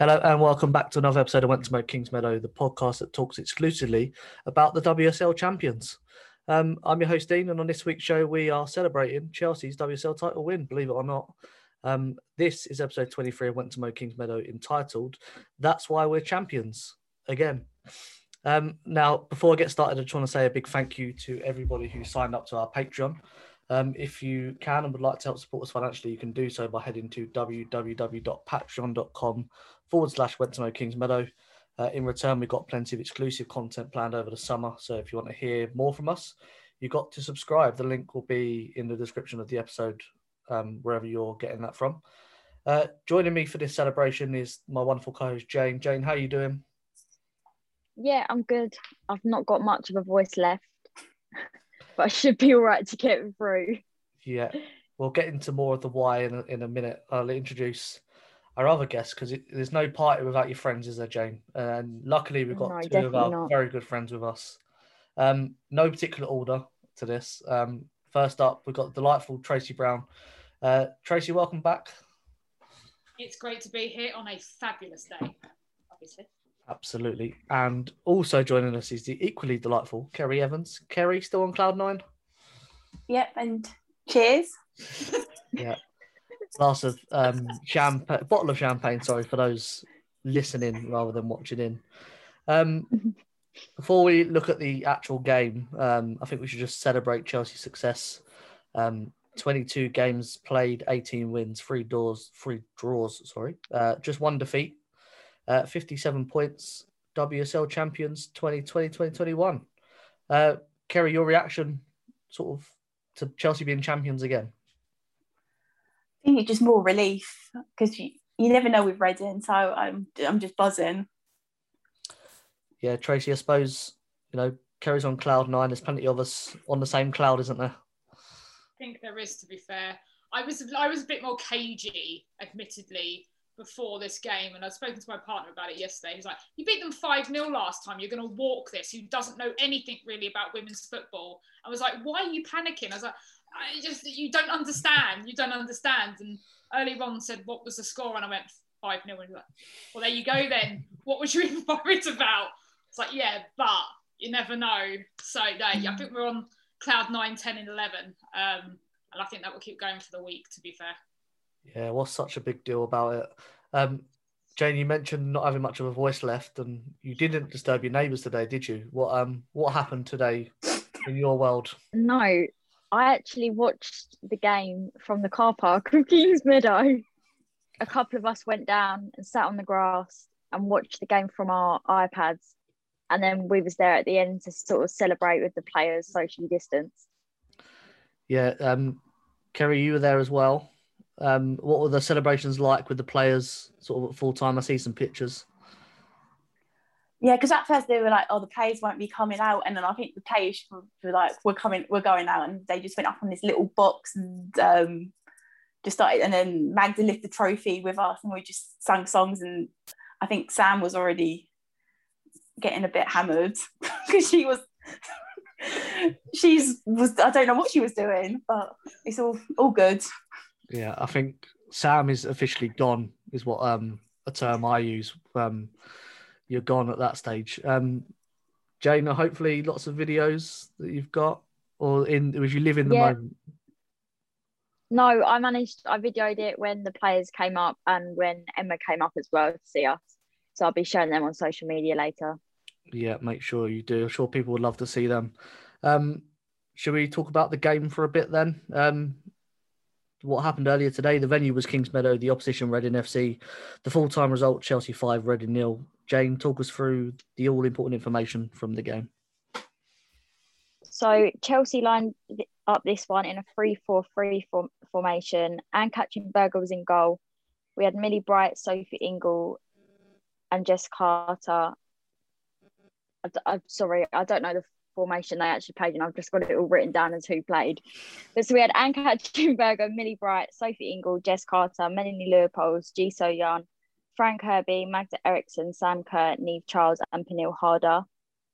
Hello and welcome back to another episode of Went to Moat Kings Meadow, the podcast that talks exclusively about the WSL champions. Um, I'm your host Dean, and on this week's show we are celebrating Chelsea's WSL title win. Believe it or not, um, this is episode 23 of Went to Moat Kings Meadow, entitled "That's Why We're Champions." Again, um, now before I get started, I just want to say a big thank you to everybody who signed up to our Patreon. Um, if you can and would like to help support us financially, you can do so by heading to www.patreon.com forward slash went to know Kings Meadow. Uh, in return, we've got plenty of exclusive content planned over the summer. So if you want to hear more from us, you've got to subscribe. The link will be in the description of the episode, um, wherever you're getting that from. Uh, joining me for this celebration is my wonderful co-host Jane. Jane, how are you doing? Yeah, I'm good. I've not got much of a voice left, I should be all right to get through. Yeah, we'll get into more of the why in a, in a minute. I'll introduce our other guests because there's no party without your friends, is there, Jane? And luckily, we've got No, two of our not. very good friends with us. Um, no particular order to this. Um, first up, we've got the delightful Tracy Brown. Uh, Tracy, welcome back. It's great to be here on a fabulous day, obviously. Absolutely. And also joining us is the equally delightful Kerry Evans. Kerry, still on cloud nine? Yep, and cheers. Yeah. Glass of um, champagne, bottle of champagne, sorry, for those listening rather than watching in. Um, before we look at the actual game, um, I think we should just celebrate Chelsea's success. Um, 22 games played, 18 wins, three draws, three draws, sorry, uh, just one defeat, uh, 57 points, WSL champions 2020 2021. Uh, Kerry, your reaction sort of to Chelsea being champions again? I think it's just more relief because you, you never know with Reading, so I'm I'm just buzzing. Yeah, Tracy, I suppose, you know, Kerry's on cloud nine. There's plenty of us on the same cloud, isn't there? I think there is, to be fair. I was I was a bit more cagey, admittedly, before this game, and I've spoken to my partner about it yesterday. He's like, "You beat them five 0 last time. You're going to walk this. Who doesn't know anything really about women's football?" I was like, "Why are you panicking?" I was like, "I just you don't understand. You don't understand." And early on said, "What was the score?" And I went five 0 And he's like, "Well, there you go then. What was you even worried about?" It's like, "Yeah, but you never know." So no, I think we're on cloud 9, 10, and 11. Um, and I think that will keep going for the week, to be fair. Yeah, what's such a big deal about it? Um, Jane, you mentioned not having much of a voice left, and you didn't disturb your neighbours today, did you? What um what happened today in your world? No, I actually watched the game from the car park of Kings Meadow. A couple of us went down and sat on the grass and watched the game from our iPads. and then we was there at the end to sort of celebrate with the players socially distanced. Yeah, um, Kerry, you were there as well. Um, what were the celebrations like with the players, sort of full time? I see some pictures. Yeah, because at first they were like, "Oh, the players won't be coming out," and then I think the players were, like, "We're coming, we're going out," and they just went up on this little box and um, just started. And then Magda lifted the trophy with us, and we just sang songs. And I think Sam was already getting a bit hammered because she was, she's was I don't know what she was doing, but it's all all good. Yeah, I think Sam is officially gone. Is what um a term I use. Um, you're gone at that stage. Um, Jane, hopefully lots of videos that you've got, or in if you live in the Yeah. moment. No, I managed. I videoed it when the players came up and when Emma came up as well to see us. So I'll be showing them on social media later. Yeah, make sure you do. I'm sure people would love to see them. Um, should we talk about the game for a bit then? Um, what happened earlier today? The venue was Kings Meadow, the opposition Reading FC. The full time result Chelsea 5, Reading nil. Jane, talk us through the all important information from the game. So Chelsea lined up this one in a 3-4-3 formation, and Katrin Berger was in goal. We had Millie Bright, Sophie Ingle, and Jess Carter. I, am sorry, I don't know the formation they actually played and I've just got it all written down as who played. But so we had Ann-Katrin Berger, Millie Bright, Sophie Ingle, Jess Carter, Melanie Leupolz, G So Young, Fran Kirby, Magda Eriksson, Sam Kerr, Niamh Charles, and Pernille Harder.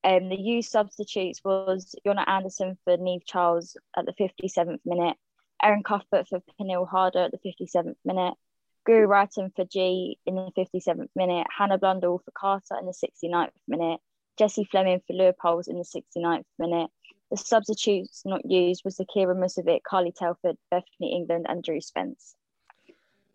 Um, the used substitutes was Jonna Andersson for Niamh Charles at the 57th minute, Erin Cuthbert for Pernille Harder at the 57th minute, Guro Reiten for Ji in the 57th minute, Hannah Blundell for Carter in the 69th minute, Jessie Fleming for Leupolz in the 69th minute. The substitutes not used was Zecira Musovic, Carly Telford, Bethany England, and Drew Spence.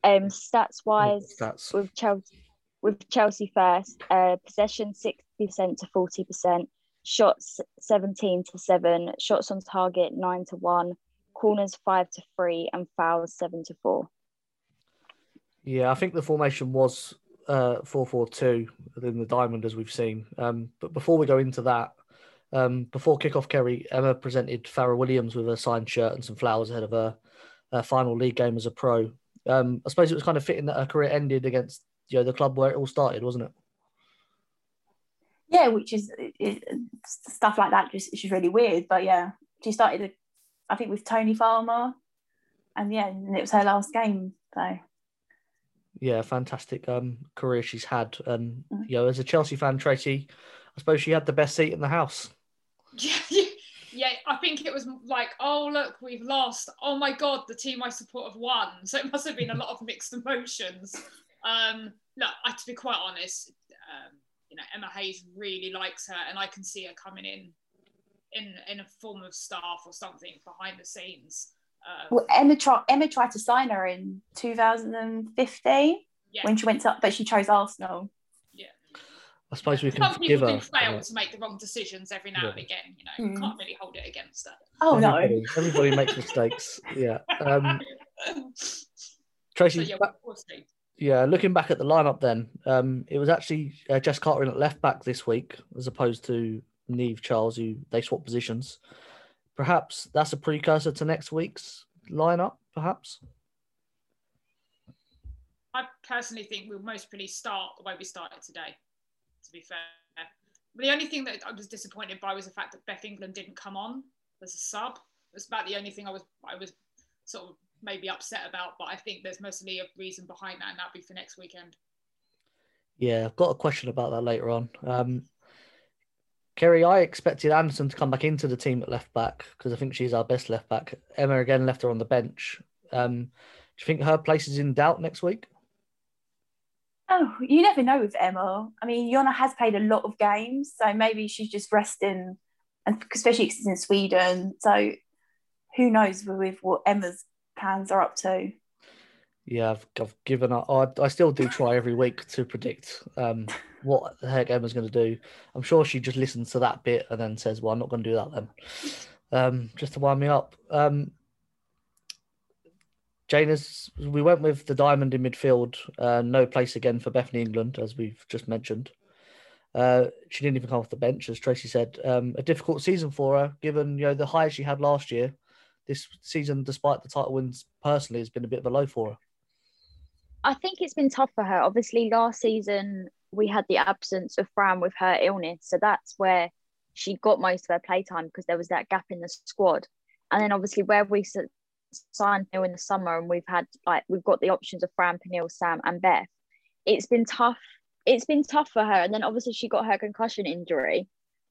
Um, stats wise, Stats. with Chelsea with Chelsea first, uh, possession sixty percent to forty percent, shots seventeen to seven, shots on target nine to one, corners five to three, and fouls seven to four. Yeah, I think the formation was uh, 4-4-2 in the diamond as we've seen. Um, but before we go into that, um, before kickoff, Kerry Emma presented Fara Williams with a signed shirt and some flowers ahead of her, her final league game as a pro. Um, I suppose it was kind of fitting that her career ended against you know the club where it all started, wasn't it? Yeah, which is it- stuff like that. Just it's just really weird. But yeah, she started, I think, with Tony Farmer, and yeah, and it was her last game. So Yeah, fantastic um, career she's had, and you know as a Chelsea fan, Tracy, I suppose she had the best seat in the house. Yeah, yeah, I think it was like, oh look, we've lost. Oh my god, the team I support have won. So it must have been a lot of mixed emotions. Um, look, I, to be quite honest, um, you know, Emma Hayes really likes her, and I can see her coming in, in in a form of staff or something behind the scenes. Um, well, Emma tried. Emma tried to sign her in 2015 Yeah. when she went up, but she chose Arsenal. Yeah, I suppose we can some forgive people her. fail uh, to make the wrong decisions every now and again. You know, you Hmm. can't really hold it against her. Oh no. everybody, everybody makes mistakes. Yeah. Um, Tracy, So yeah, back- we'll. Yeah, looking back at the lineup, then um, it was actually uh, Jess Carter in at left back this week, as opposed to Niamh Charles, who they swapped positions. Perhaps that's a precursor to next week's lineup. Perhaps. I personally think we'll most probably start the way we started today, to be fair. But the only thing that I was disappointed by was the fact that Beth England didn't come on as a sub. That's about the only thing I was I was sort of maybe upset about, but I think there's mostly a reason behind that, and that'll be for next weekend. Yeah, I've got a question about that later on. Um, Kerry, I expected Anderson to come back into the team at left back because I think she's our best left back. Emma again left her on the bench. Um, do you think her place is in doubt next week? Oh, you never know with Emma. I mean, Jonna has played a lot of games, so maybe she's just resting, and especially 'cause it's in Sweden. So who knows with what Emma's plans are up to? Yeah, I've, I've given up. I, I still do try every week to predict um, what the heck Emma's going to do. I'm sure she just listens to that bit and then says, "Well, I'm not going to do that then," um, just to wind me up. Um, Janus, we went with the diamond in midfield. Uh, no place again for Bethany England, as we've just mentioned. Uh, she didn't even come off the bench, as Tracy said. Um, a difficult season for her, given you know the highs she had last year. This season, despite the title wins, personally has been a bit of a low for her. I think it's been tough for her. Obviously, last season we had the absence of Fran with her illness, so that's where she got most of her playtime because there was that gap in the squad. And then obviously where we signed Neil in the summer and we've had like we've got the options of Fran, Pernille, Sam, and Beth. It's been tough. It's been tough for her. And then obviously she got her concussion injury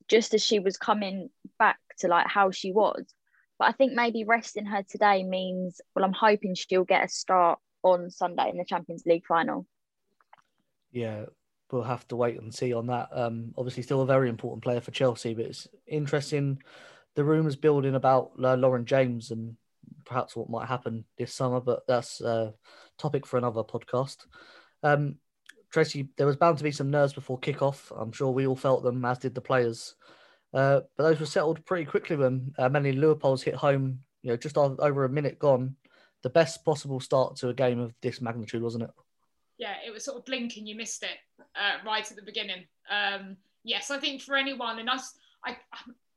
just as she was coming back to like how she was. But I think maybe resting her today means well, I'm hoping she'll get a start on Sunday in the Champions League final. Yeah, we'll have to wait and see on that. Um, obviously, still a very important player for Chelsea, but it's interesting. The rumours building about uh, Lauren James and perhaps what might happen this summer, but that's a topic for another podcast. Um, Tracy, there was bound to be some nerves before kickoff. I'm sure we all felt them, as did the players. Uh, but those were settled pretty quickly when uh, Melanie Leupolz hit home. You know, just over a minute gone, the best possible start to a game of this magnitude, wasn't it? Yeah, it was sort of blinking. You missed it uh, right at the beginning. Um, yes, I think for anyone, and us, I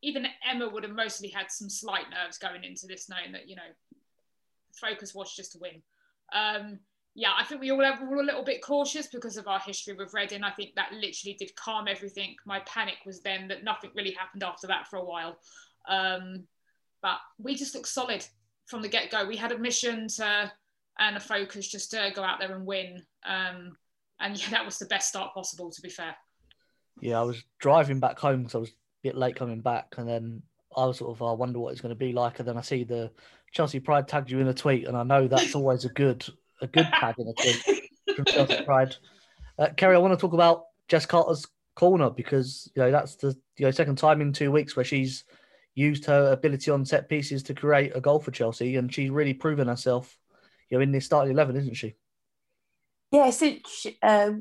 even Emma would have mostly had some slight nerves going into this, knowing that you know, focus was just to win. Um, yeah, I think we all were a little bit cautious because of our history with Reading. I think that literally did calm everything. My panic was then that nothing really happened after that for a while. Um, but we just looked solid from the get go. We had a mission to, and a focus just to go out there and win. Um, and yeah, that was the best start possible, to be fair. Yeah, I was driving back home because I was a bit late coming back, and then I was sort of, I wonder what it's going to be like. And then I see the Chelsea Pride tagged you in a tweet, and I know that's always a good a good tag in a tweet from Chelsea Pride. Uh, Kerry, I want to talk about Jess Carter's corner because you know that's the you know second time in two weeks where she's used her ability on set pieces to create a goal for Chelsea, and she's really proven herself, you know, in this starting eleven, isn't she? Yeah, so uh,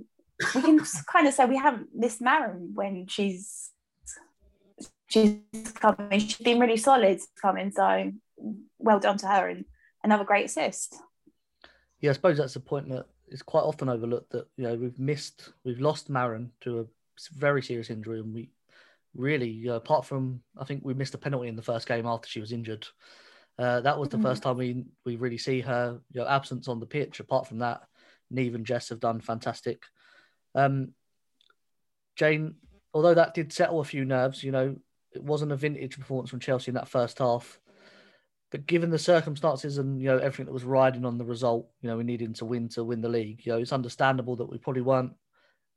we can kind of say we haven't missed Maren when she's she's coming. She's been really solid coming, so well done to her and another great assist. Yeah, I suppose that's the point that is quite often overlooked that you know we've missed, we've lost Maren to a very serious injury, and we really, know, apart from I think we missed a penalty in the first game after she was injured. Uh, that was the mm-hmm. first time we we really see her you know, absence on the pitch. Apart from that, Neve and Jess have done fantastic. Um, Jane, although that did settle a few nerves, you know, it wasn't a vintage performance from Chelsea in that first half. But given the circumstances and you know everything that was riding on the result, you know, we needed to win to win the league. You know, it's understandable that we probably weren't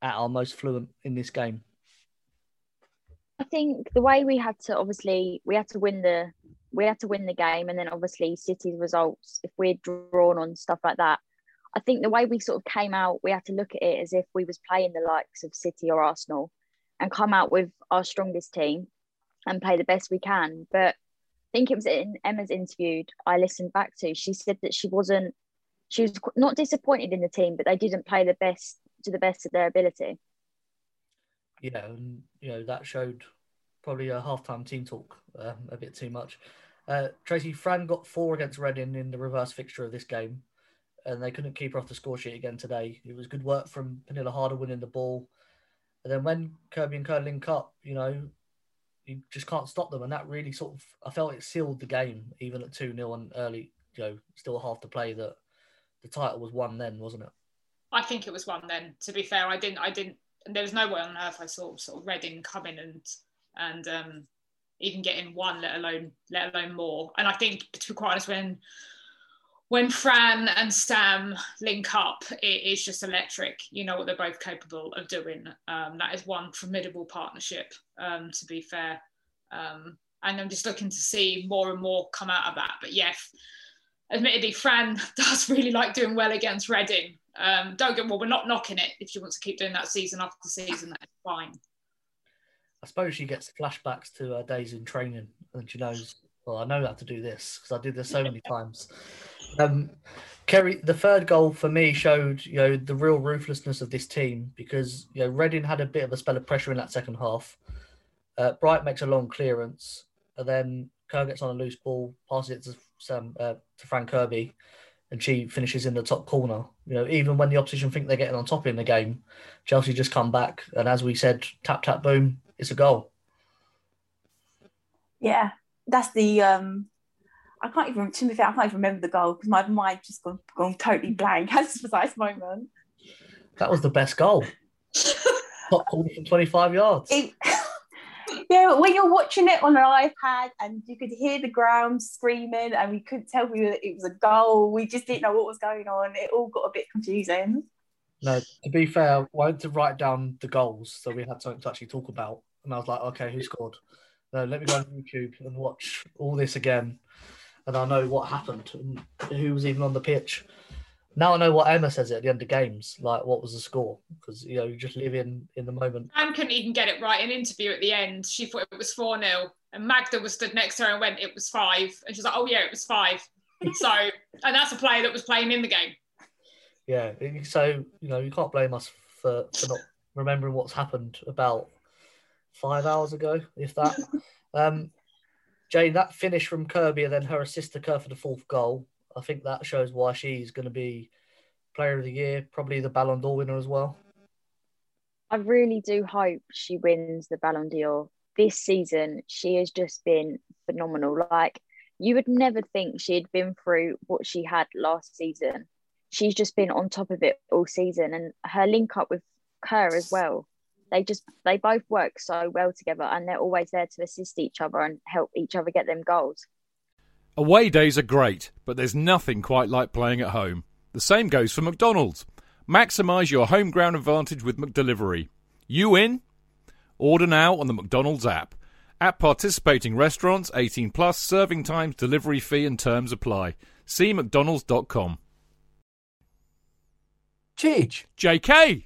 at our most fluent in this game. I think the way we had to obviously we had to win the we had to win the game, and then obviously City's results. If we're drawn on stuff like that, I think the way we sort of came out, we had to look at it as if we was playing the likes of City or Arsenal, and come out with our strongest team and play the best we can. But I think it was in Emma's interview I listened back to. She said that she wasn't she was not disappointed in the team, but they didn't play the best to the best of their ability yeah, and you know that showed probably a half-time team talk um, a bit too much. Uh, Tracy Fran got four against Reading in the reverse fixture of this game, and they couldn't keep her off the score sheet again today. It was good work from Pernille Harder winning the ball, and then when Kirby and Curling link up, you know, you just can't stop them, and that really sort of I felt it sealed the game even at two 0 and early, you know, still half to play. That the title was won then, wasn't it? I think it was won then. To be fair, I didn't. I didn't there was no way on earth I saw sort of Reading coming and and um, even getting one, let alone let alone more. And I think to be quite honest, when when Fran and Sam link up, it is just electric. You know what they're both capable of doing. Um, that is one formidable partnership. Um, to be fair, um, and I'm just looking to see more and more come out of that. But yes, admittedly, Fran does really like doing well against Reading. Um, don't get well, we're not knocking it. If she wants to keep doing that season after season, that's fine. I suppose she gets flashbacks to her days in training, and she knows, well, I know how to do this because I did this so many times. Um, Kerry, the third goal for me showed, you know, the real ruthlessness of this team because you know Reading had a bit of a spell of pressure in that second half. Uh, Bright makes a long clearance, and then Kerr gets on a loose ball, passes it to Sam uh, to Fran Kirby, and she finishes in the top corner. You know, even when the opposition think they're getting on top in the game, Chelsea just come back, and as we said, tap tap boom, it's a goal. Yeah, that's the. um I can't even. To be fair, I can't even remember the goal because my mind just gone, gone totally blank at this precise moment. That was the best goal. top corner from twenty five yards. It, yeah, when you're watching it on an iPad and you could hear the ground screaming and we couldn't tell you that it was a goal, we just didn't know what was going on. It all got a bit confusing. No, to be fair, I went to write down the goals so we had something to actually talk about. And I was like, okay, who scored? No, let me go on YouTube and watch all this again. And I know what happened and who was even on the pitch. Now I know what Emma says at the end of games, like what was the score, because you know you just live in in the moment. Anne couldn't even get it right in interview at the end. She thought it was four 0 and Magda was stood next to her and went, "It was five. and she's like, "Oh yeah, it was five. so, and that's a player that was playing in the game. Yeah, so you know you can't blame us for for not remembering what's happened about five hours ago, if that. um, Jane, that finish from Kirby and then her assist to Kerr for the fourth goal I think that shows why she's going to be player of the year, probably the Ballon d'Or winner as well. I really do hope she wins the Ballon d'Or. This season, she has just been phenomenal. Like, you would never think she had been through what she had last season. She's just been on top of it all season, and her link up with Kerr as well. They just they both work so well together, and they're always there to assist each other and help each other get them goals. Away days are great, but there's nothing quite like playing at home. The same goes for McDonald's. Maximise your home ground advantage with McDelivery. You in? Order now on the McDonald's app. At participating restaurants, 18 plus, serving times, delivery fee and terms apply. See mcdonalds.com. Cheech. JK!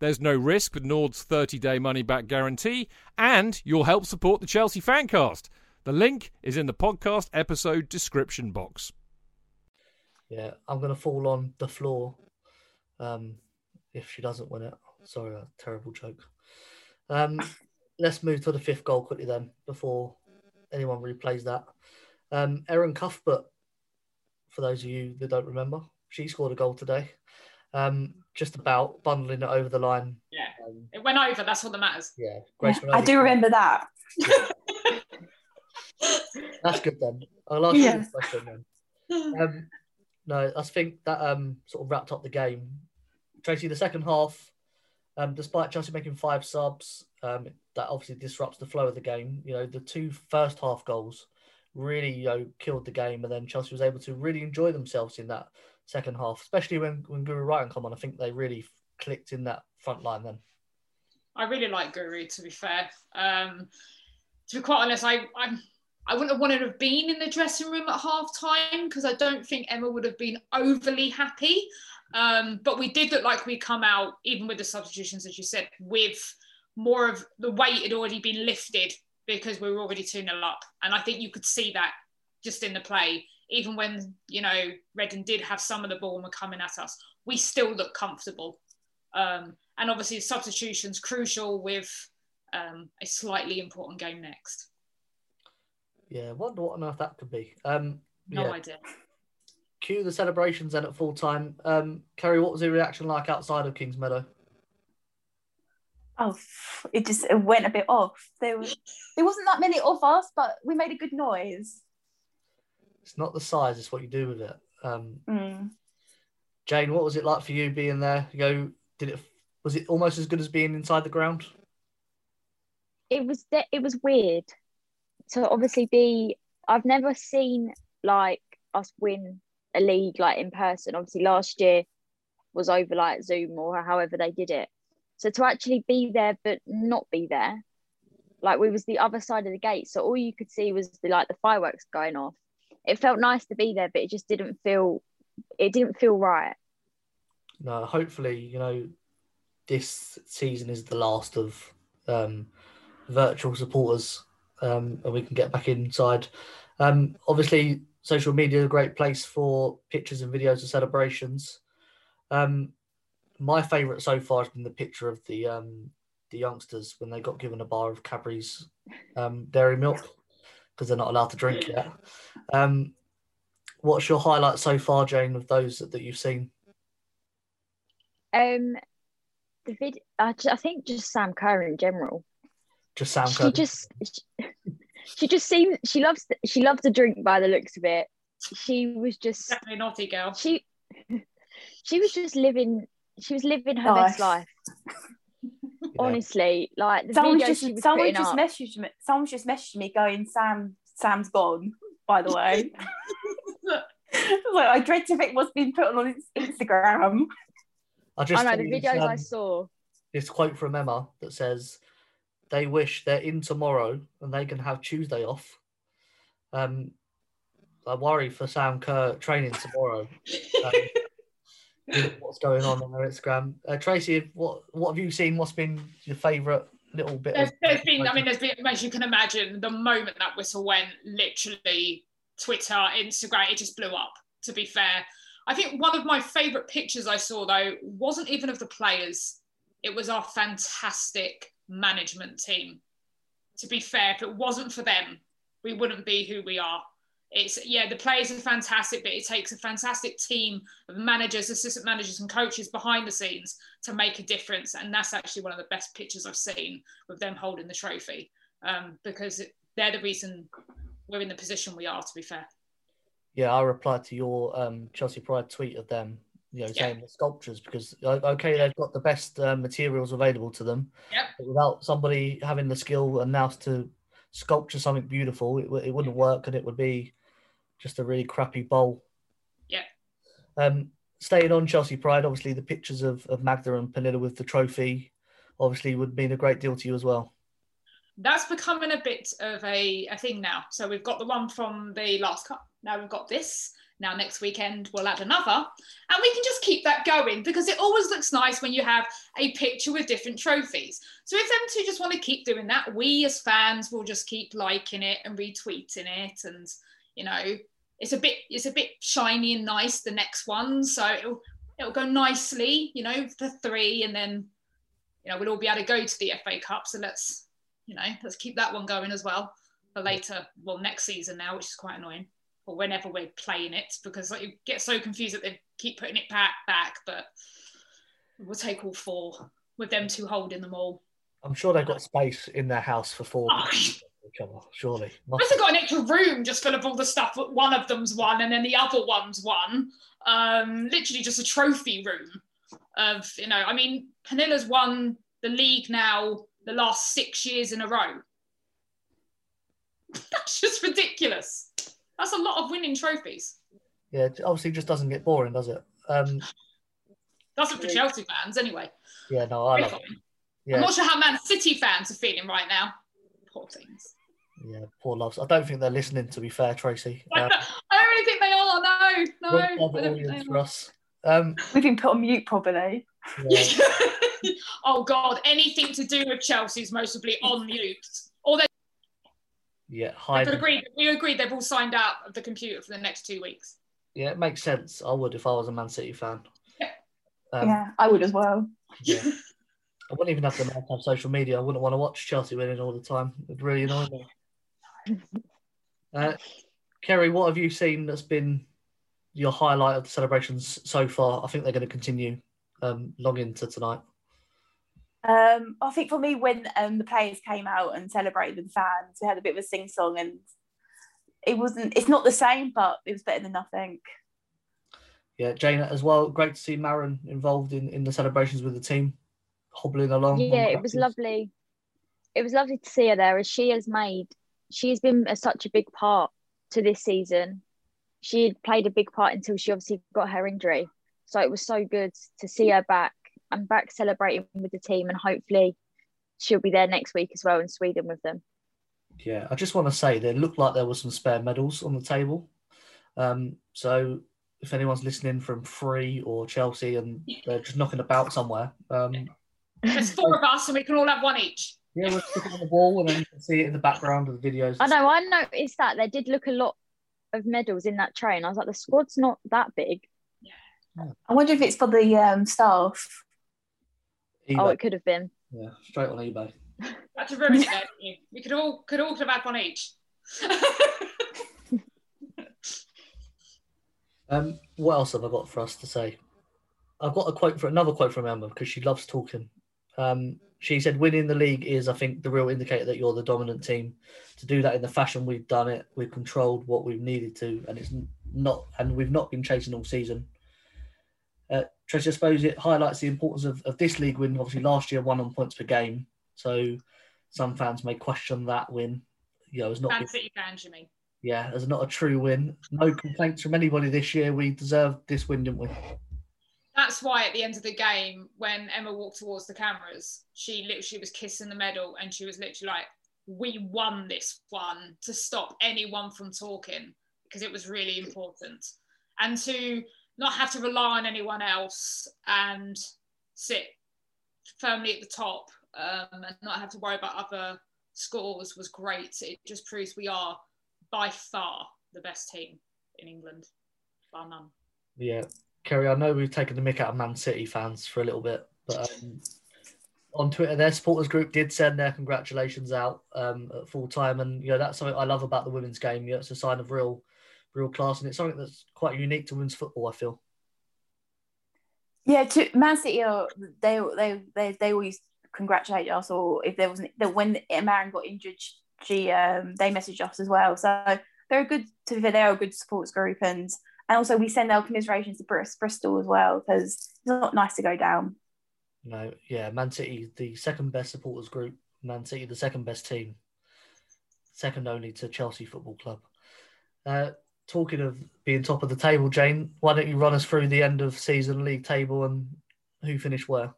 There's no risk with Nord's 30 day money back guarantee, and you'll help support the Chelsea Fancast. The link is in the podcast episode description box. Yeah, I'm going to fall on the floor um, if she doesn't win it. Sorry, a terrible joke. Um, let's move to the fifth goal quickly then before anyone replays that. Um, Erin Cuthbert, for those of you that don't remember, she scored a goal today. Um, just about bundling it over the line. Yeah, um, it went over. That's all that matters. Yeah, Grace yeah, I do remember that. That's good then. I'll ask yeah. you a question then. Um, no, I think that um, sort of wrapped up the game. Tracy, the second half, um, despite Chelsea making five subs, um, that obviously disrupts the flow of the game. You know, the two first half goals really you know killed the game, and then Chelsea was able to really enjoy themselves in that second half, especially when when Guro Reiten come on. I think they really clicked in that front line then. I really like Guro. to be fair. Um, to be quite honest, I, I'm I wouldn't have wanted to have been in the dressing room at half time because I don't think Emma would have been overly happy. Um, but we did look like we come out, even with the substitutions, as you said, with more of the weight had already been lifted because we were already 2 0 up. And I think you could see that just in the play. Even when, you know, Reading did have some of the ball and were coming at us, we still looked comfortable. Um, and obviously substitutions crucial with um, a slightly important game next. Yeah, wonder what on earth that could be. Um, No yeah. idea. Cue the celebrations then at full time. Um, Kerry, what was the reaction like outside of Kings Meadow? Oh, it just it went a bit off. There, was, there wasn't that many of us, but we made a good noise. It's not the size; it's what you do with it. Um, Mm. Jane, what was it like for you being there? You go, did it? Was it almost as good as being inside the ground? it was it was weird to obviously be I've never seen like us win a league like in person. Obviously last year was over like Zoom or however they did it. So to actually be there but not be there, like we was the other side of the gate. So all you could see was the like the fireworks going off. It felt nice to be there, but it just didn't feel it didn't feel right. No, hopefully, you know, this season is the last of um, virtual supporters, um, and we can get back inside. Um, obviously, social media is a great place for pictures and videos of celebrations. Um, my favourite so far has been the picture of the um, the youngsters when they got given a bar of Cadbury's um, dairy milk because they're not allowed to drink yet. Um, what's your highlight so far, Jane, of those that, that you've seen? Um the vid I, ju- I think just Sam Kerr in general. Just Sam Kerr. she just she, she just seems she loves she loves to drink by the looks of it she was just Definitely naughty girl. she she was just living she was living her Nice. best life honestly like the Someone just someone just up, messaged me. Someone just messaged me going, "Sam, Sam's gone." By the way, like I dread to think what's been put on Instagram. I just I know the saw this, videos I um, saw this quote from Emma that says they wish they're in tomorrow and they can have Tuesday off. Um, I worry for Sam Kerr training tomorrow. Um, with what's going on on their Instagram? Uh, Tracy, what what have you seen? What's been your favourite little bit? There's, of there's been, I mean, there's been, as you can imagine, the moment that whistle went, literally Twitter, Instagram, it just blew up, to be fair. I think one of my favourite pictures I saw, though, wasn't even of the players, it was our fantastic management team. To be fair, if it wasn't for them, we wouldn't be who we are. It's yeah, the players are fantastic, but it takes a fantastic team of managers, assistant managers, and coaches behind the scenes to make a difference. And that's actually one of the best pictures I've seen with them holding the trophy, um, because they're the reason we're in the position we are. To be fair, Yeah, I replied to your um, Chelsea Pride tweet of them, you know, saying the sculptures because okay, they've got the best uh, materials available to them, Yep. but without somebody having the skill and nous to sculpture something beautiful, it, it wouldn't work and it would be just a really crappy bowl. yeah. Um, staying on Chelsea Pride, obviously the pictures of, of Magda and Pernille with the trophy obviously would mean a great deal to you as well. that's becoming a bit of a, a thing now. So we've got the one from the last cup. Now we've got this. Now next weekend we'll add another, and we can just keep that going because it always looks nice when you have a picture with different trophies. So if them two just want to keep doing that, we as fans will just keep liking it and retweeting it, and you know, it's a bit it's a bit shiny and nice. The next one, so it'll it'll go nicely, you know, for three, and then you know we'll all be able to go to the FA Cup. So let's you know, let's keep that one going as well for later, well, next season now, which is quite annoying, or whenever we're playing it, because like, you get so confused that they keep putting it back, back. But we'll take all four with them two holding them all. I'm sure they've got space in their house for four Oh. Each other, surely. Must have got an extra room just full of all the stuff. that One of them's one, and then the other one's one. Um, literally just a trophy room of you know. I mean, Pernille's won the league now the last six years in a row. That's just ridiculous. That's a lot of winning trophies. Yeah, it obviously just doesn't get boring, does it? Um, it for Chelsea fans, anyway. yeah, no, I love it. Yeah, I'm not sure how Man City fans are feeling right now. Poor things. Yeah, poor loves. I don't think they're listening. To be fair, Tracy, uh, I don't really think they are. No, no. won't an don't audience for us. Um, We've been put on mute, probably. yeah, oh God, anything to do with Chelsea's mostly on mute. Or they yeah, we hide. agreed. We agreed they've all signed out of the computer for the next two weeks. Yeah, it makes sense. I would if I was a Man City fan. Um, yeah, I would as well. yeah. I wouldn't even have the night have social media. I wouldn't want to watch Chelsea winning all the time. It'd really annoy me. Uh, Kerry, what have you seen that's been your highlight of the celebrations so far? I think they're going to continue um, long into tonight. Um, I think for me, when um, the players came out and celebrated with the fans, we had a bit of a sing song, and it wasn't. It's not the same, but it was better than nothing. Yeah, Jane as well. Great to see Maren involved in, in the celebrations with the team, hobbling along. Yeah, it was lovely. It was lovely to see her there, as she has made. She has been a, such a big part to this season. She had played a big part until she obviously got her injury. So it was so good to see her back and back celebrating with the team, and hopefully she'll be there next week as well in Sweden with them. Yeah, I just want to say there looked like there were some spare medals on the table. Um, so if anyone's listening from Free or Chelsea and they're just knocking about somewhere, um, There's four of us, and we can all have one each. Yeah, we'll stick it on the wall and then you can see it in the background of the videos. I know, I noticed that there did look a lot of medals in that train. I was like, the squad's not that big. Yeah. I wonder if it's for the um, staff. Oh, it could have been. Yeah, straight on eBay. That's a ruin it there. We could all could all have had one each. Um, what else have I got for us to say? I've got a quote for another quote from Emma because she loves talking. Um, she said, "Winning the league is, I think, the real indicator that you're the dominant team. To do that in the fashion we've done it, we've controlled what we've needed to, and it's not, and we've not been chasing all season." Uh, Tracy, I suppose it highlights the importance of, of this league win. Obviously, last year won on points per game, so some fans may question that win. You know, it's not Man City fans, you mean? yeah, as not a true win. No complaints from anybody this year. We deserved this win, didn't we? That's why at the end of the game, when Emma walked towards the cameras, she literally was kissing the medal and she was literally like, We won this one to stop anyone from talking because it was really important. And to not have to rely on anyone else and sit firmly at the top um, and not have to worry about other scores was great. It just proves we are by far the best team in England, bar none. Yeah, Kerry, I know we've taken the mick out of Man City fans for a little bit, but um, on Twitter, their supporters group did send their congratulations out um, at full time, and you know that's something I love about the women's game. Yeah, it's a sign of real, real class, and it's something that's quite unique to women's football. I feel. Yeah, to Man City, they they they they always congratulate us, or if there wasn't that when Maren got injured, she um they messaged us as well. So they're a good to be fair, they're a good supports group, and and also we send our commiserations to Bristol as well because it's not nice to go down. No, yeah, Man City, the second best supporters group. Man City, the second best team, second only to Chelsea Football Club. Uh, talking of being top of the table, Jane, why don't you run us through the end of season league table and who finished where?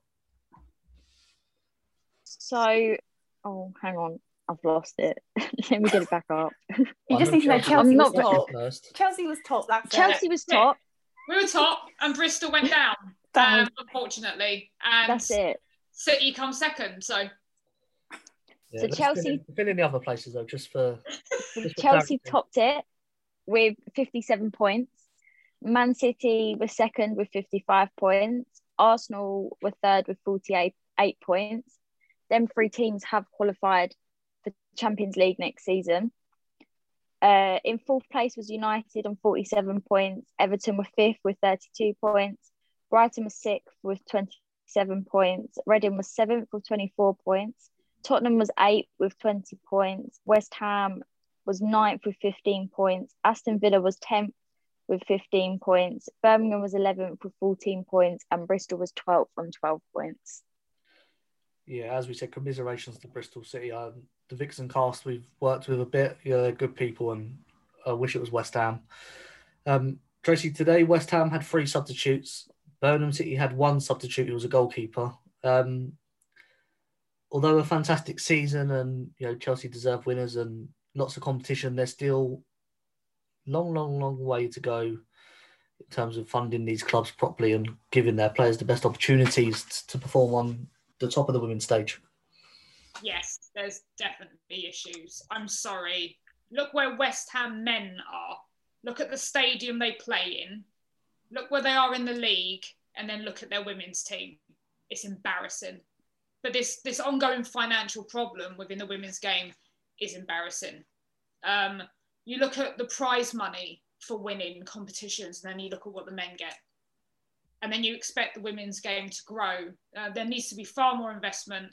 So, oh, hang on. I've lost it. Let me get it back up. You just need to know Chelsea Chelsea was was top. First. Chelsea was top. That's Chelsea it. was top. We were top and Bristol went down, Down. um, unfortunately. And That's it. City come second. So Yeah, So Chelsea- fill in, fill in the other places though, just for just Chelsea clarity. topped it with 57 points. Man City was second with 55 points. Arsenal were third with 48 eight points. Them three teams have qualified for Champions League next season. Uh, in fourth place was United on 47 points. Everton were fifth with 32 points. Brighton was sixth with 27 points. Reading was seventh with 24 points. Tottenham was eighth with 20 points. West Ham was ninth with 15 points. Aston Villa was 10th with 15 points. Birmingham was 11th with 14 points. And Bristol was 12th on 12 points. Yeah, as we said, commiserations to Bristol City. Um, the Vixen cast we've worked with a bit. Yeah, they're good people, and I wish it was West Ham. Um, Tracy, today West Ham had three substitutes. Burnham City had one substitute who was a goalkeeper. Um, although a fantastic season, and you know Chelsea deserve winners and lots of competition, there's still long, long, long way to go in terms of funding these clubs properly and giving their players the best opportunities to perform on the top of the women's stage. yes, there's definitely issues. I'm sorry. Look where West Ham men are. Look at the stadium they play in. Look where they are in the league, and then look at their women's team. It's embarrassing. but this this ongoing financial problem within the women's game is embarrassing. Um, you look at the prize money for winning competitions, and then you look at what the men get, and then you expect the women's game to grow. Uh, there needs to be far more investment,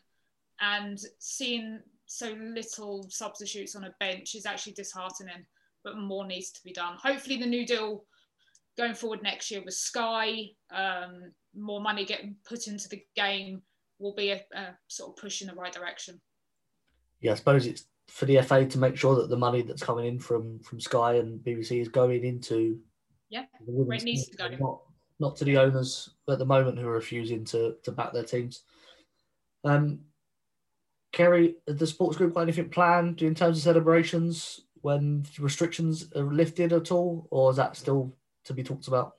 and seeing so little substitutes on a bench is actually disheartening. But more needs to be done. Hopefully, the new deal going forward next year with Sky, um, more money getting put into the game will be a, a sort of push in the right direction. Yeah, I suppose it's for the FA to make sure that the money that's coming in from from Sky and BBC is going into yeah the where women's it needs to go. not not to the owners at the moment who are refusing to to back their teams. Um, Kerry, the sports group got anything planned in terms of celebrations when restrictions are lifted at all, or is that still to be talked about?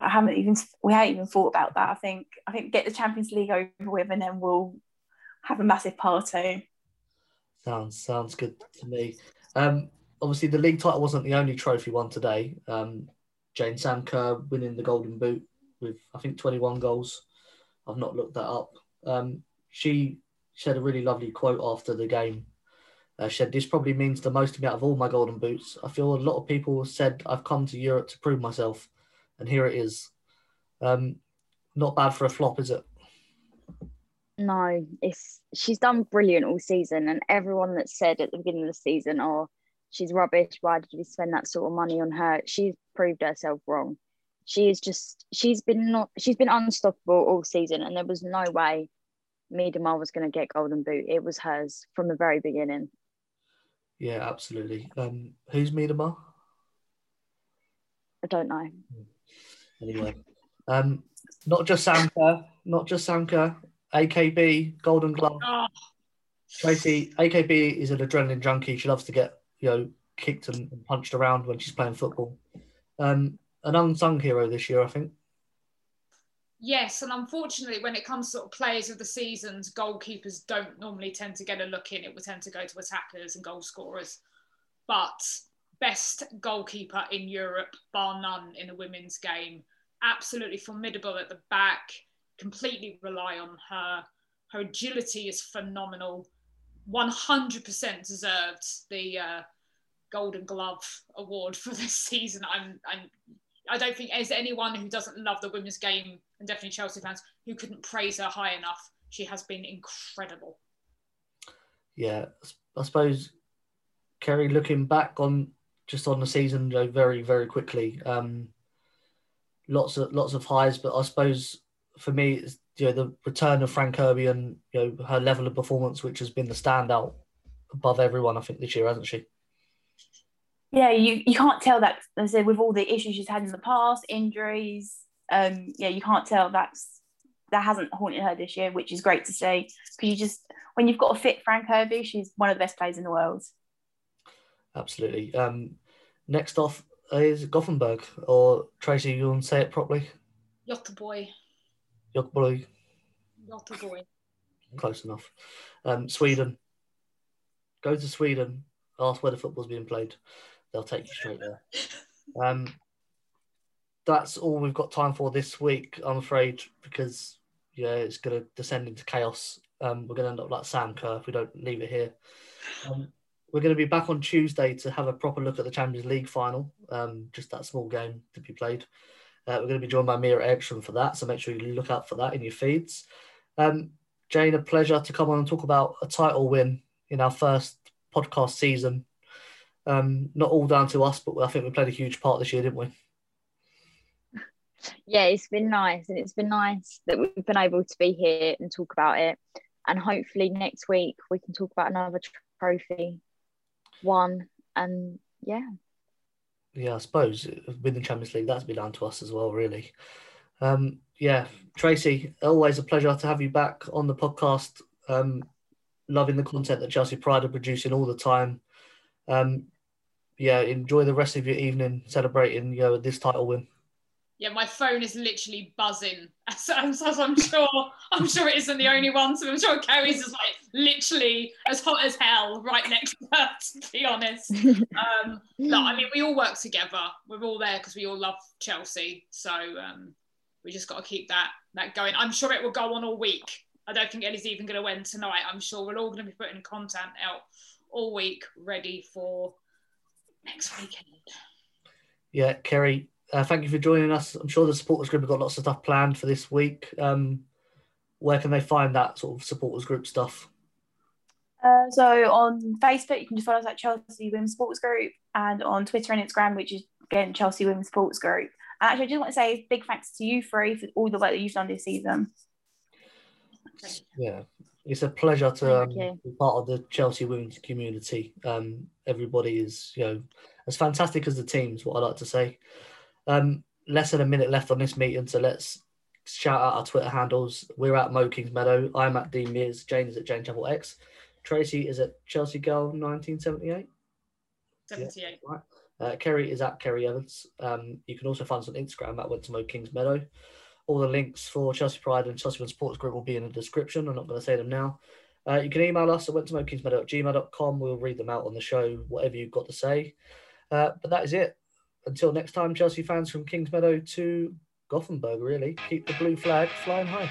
I haven't even we haven't even thought about that. I think I think get the Champions League over with and then we'll have a massive party. Sounds sounds good to me. Um, obviously, the league title wasn't the only trophy won today. Um, Jane Sam Kerr winning the Golden Boot with I think 21 goals. I've not looked that up. Um, she said a really lovely quote after the game. Uh, she said, "This probably means the most to me out of all my Golden Boots. I feel a lot of people said I've come to Europe to prove myself, and here it is. Um, not bad for a flop, is it? No, it's she's done brilliant all season, and everyone that said at the beginning of the season, "Oh, she's rubbish. Why did we spend that sort of money on her?" She's proved herself wrong. She is just she's been not she's been unstoppable all season, and there was no way Miedema was going to get Golden Boot. It was hers from the very beginning. Yeah, absolutely. Um, who's Miedema? I don't know. Anyway, um, not just Kerr, not just Kerr, AKB Golden Glove. Oh, Tracy, AKB is an adrenaline junkie. She loves to get you know kicked and punched around when she's playing football. Um, an unsung hero this year, I think. yes, and unfortunately, when it comes to sort of players of the seasons, goalkeepers don't normally tend to get a look in. It would tend to go to attackers and goal scorers. But best goalkeeper in Europe, bar none, in the women's game. Absolutely formidable at the back. Completely rely on her. Her agility is phenomenal. 100% deserved the uh, Golden Glove award for this season. I'm, I'm, I don't think there's anyone who doesn't love the women's game, and definitely Chelsea fans, who couldn't praise her high enough. She has been incredible. Yeah, I suppose Kerry, looking back on just on the season, very very quickly. Um, lots of lots of highs, but I suppose for me, it's, you know, the return of Fran Kirby and you know her level of performance, which has been the standout above everyone, I think this year, hasn't she? Yeah, you, you can't tell that as I said with all the issues she's had in the past, injuries. Um, yeah, you can't tell that's that hasn't haunted her this year, which is great to see. Because you just when you've got a fit Fran Kirby, she's one of the best players in the world. Absolutely. Um, next off is Gothenburg, or Tracy, you want to say it properly? Yotta boy. Göteborg, Yotta boy. close enough. Um, Sweden. Go to Sweden, ask where the football's being played. They'll take you straight there. Um, that's all we've got time for this week, I'm afraid, because yeah, it's going to descend into chaos. Um, we're going to end up like Sam Kerr if we don't leave it here. Um, we're going to be back on Tuesday to have a proper look at the Champions League final, um, just that small game to be played. Uh, we're going to be joined by Mira Ekstrom for that, so make sure you look out for that in your feeds. Um, Jane, a pleasure to come on and talk about a title win in our first podcast season. Um, not all down to us, but I think we played a huge part this year, didn't we? yeah, it's been nice, and it's been nice that we've been able to be here and talk about it. And hopefully next week we can talk about another trophy won. And yeah, Yeah, I suppose with the Champions League, that's been down to us as well, really. Um, yeah, Tracy, always a pleasure to have you back on the podcast. Um, loving the content that Chelsea Pride are producing all the time. Um, yeah, enjoy the rest of your evening celebrating, you know, this title win. Yeah, my phone is literally buzzing. As, as, as I'm sure, I'm sure it isn't the only one. So I'm sure Kerry's is like literally as hot as hell right next to her. To be honest, um, no, I mean we all work together. We're all there because we all love Chelsea. So um, we just got to keep that that going. I'm sure it will go on all week. I don't think Ellie's even going to win tonight. I'm sure we're all going to be putting content out all week ready for next weekend. Yeah, Kerry, uh, thank you for joining us. I'm sure the supporters group have got lots of stuff planned for this week. Um, where can they find that sort of supporters group stuff? Uh, so on Facebook, you can just follow us at Chelsea Women's Sports Group, and on Twitter and Instagram, which is again Chelsea Women's Sports Group. And actually, I just want to say a big thanks to you three for all the work that you've done this season. Yeah, it's a pleasure to um, Thank be part of the Chelsea women's community. Um, everybody is, you know, as fantastic as the teams. What I like to say. Um, less than a minute left on this meeting, so let's shout out our Twitter handles. We're at Mo Kings Meadow. I'm at Dean Mears. Jane is at Jane Chapel X. Tracy is at Chelsea Girl 1978. 78. Right. Uh, Kerry is at Kerry Evans. Um, you can also find us on Instagram at Went to Mo Kings Meadow. All the links for Chelsea Pride and Chelsea Women's Sports Group will be in the description. I'm not going to say them now. Uh, you can email us at went to Meadow gmail.com. We'll read them out on the show, whatever you've got to say. Uh, but that is it. Until next time, Chelsea fans from Kings Meadow to Gothenburg, really. Keep the blue flag flying high.